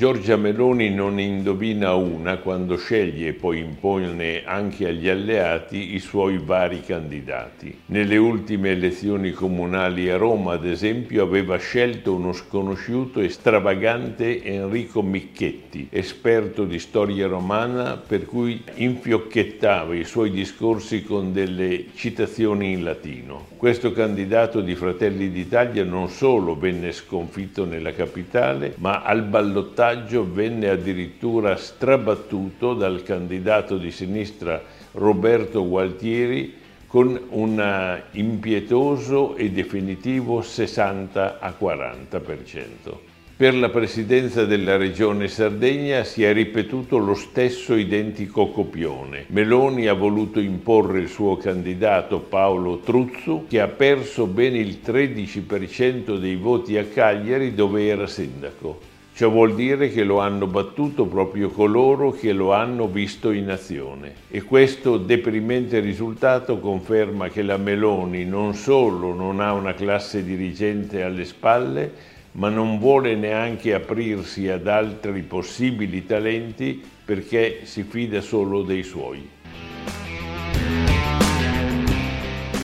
Giorgia Meloni non indovina una quando sceglie e poi impone anche agli alleati i suoi vari candidati. Nelle ultime elezioni comunali a Roma, ad esempio, aveva scelto uno sconosciuto e stravagante Enrico Micchetti, esperto di storia romana, per cui infiocchettava i suoi discorsi con delle citazioni in latino. Questo candidato di Fratelli d'Italia non solo venne sconfitto nella capitale, ma al ballottaggio sondaggio venne addirittura strabattuto dal candidato di sinistra Roberto Gualtieri con un impietoso e definitivo 60 a 40%. Per la presidenza della regione Sardegna si è ripetuto lo stesso identico copione. Meloni ha voluto imporre il suo candidato Paolo Truzzu, che ha perso ben il 13% dei voti a Cagliari dove era sindaco. Ciò vuol dire che lo hanno battuto proprio coloro che lo hanno visto in azione. E questo deprimente risultato conferma che la Meloni non solo non ha una classe dirigente alle spalle, ma non vuole neanche aprirsi ad altri possibili talenti perché si fida solo dei suoi.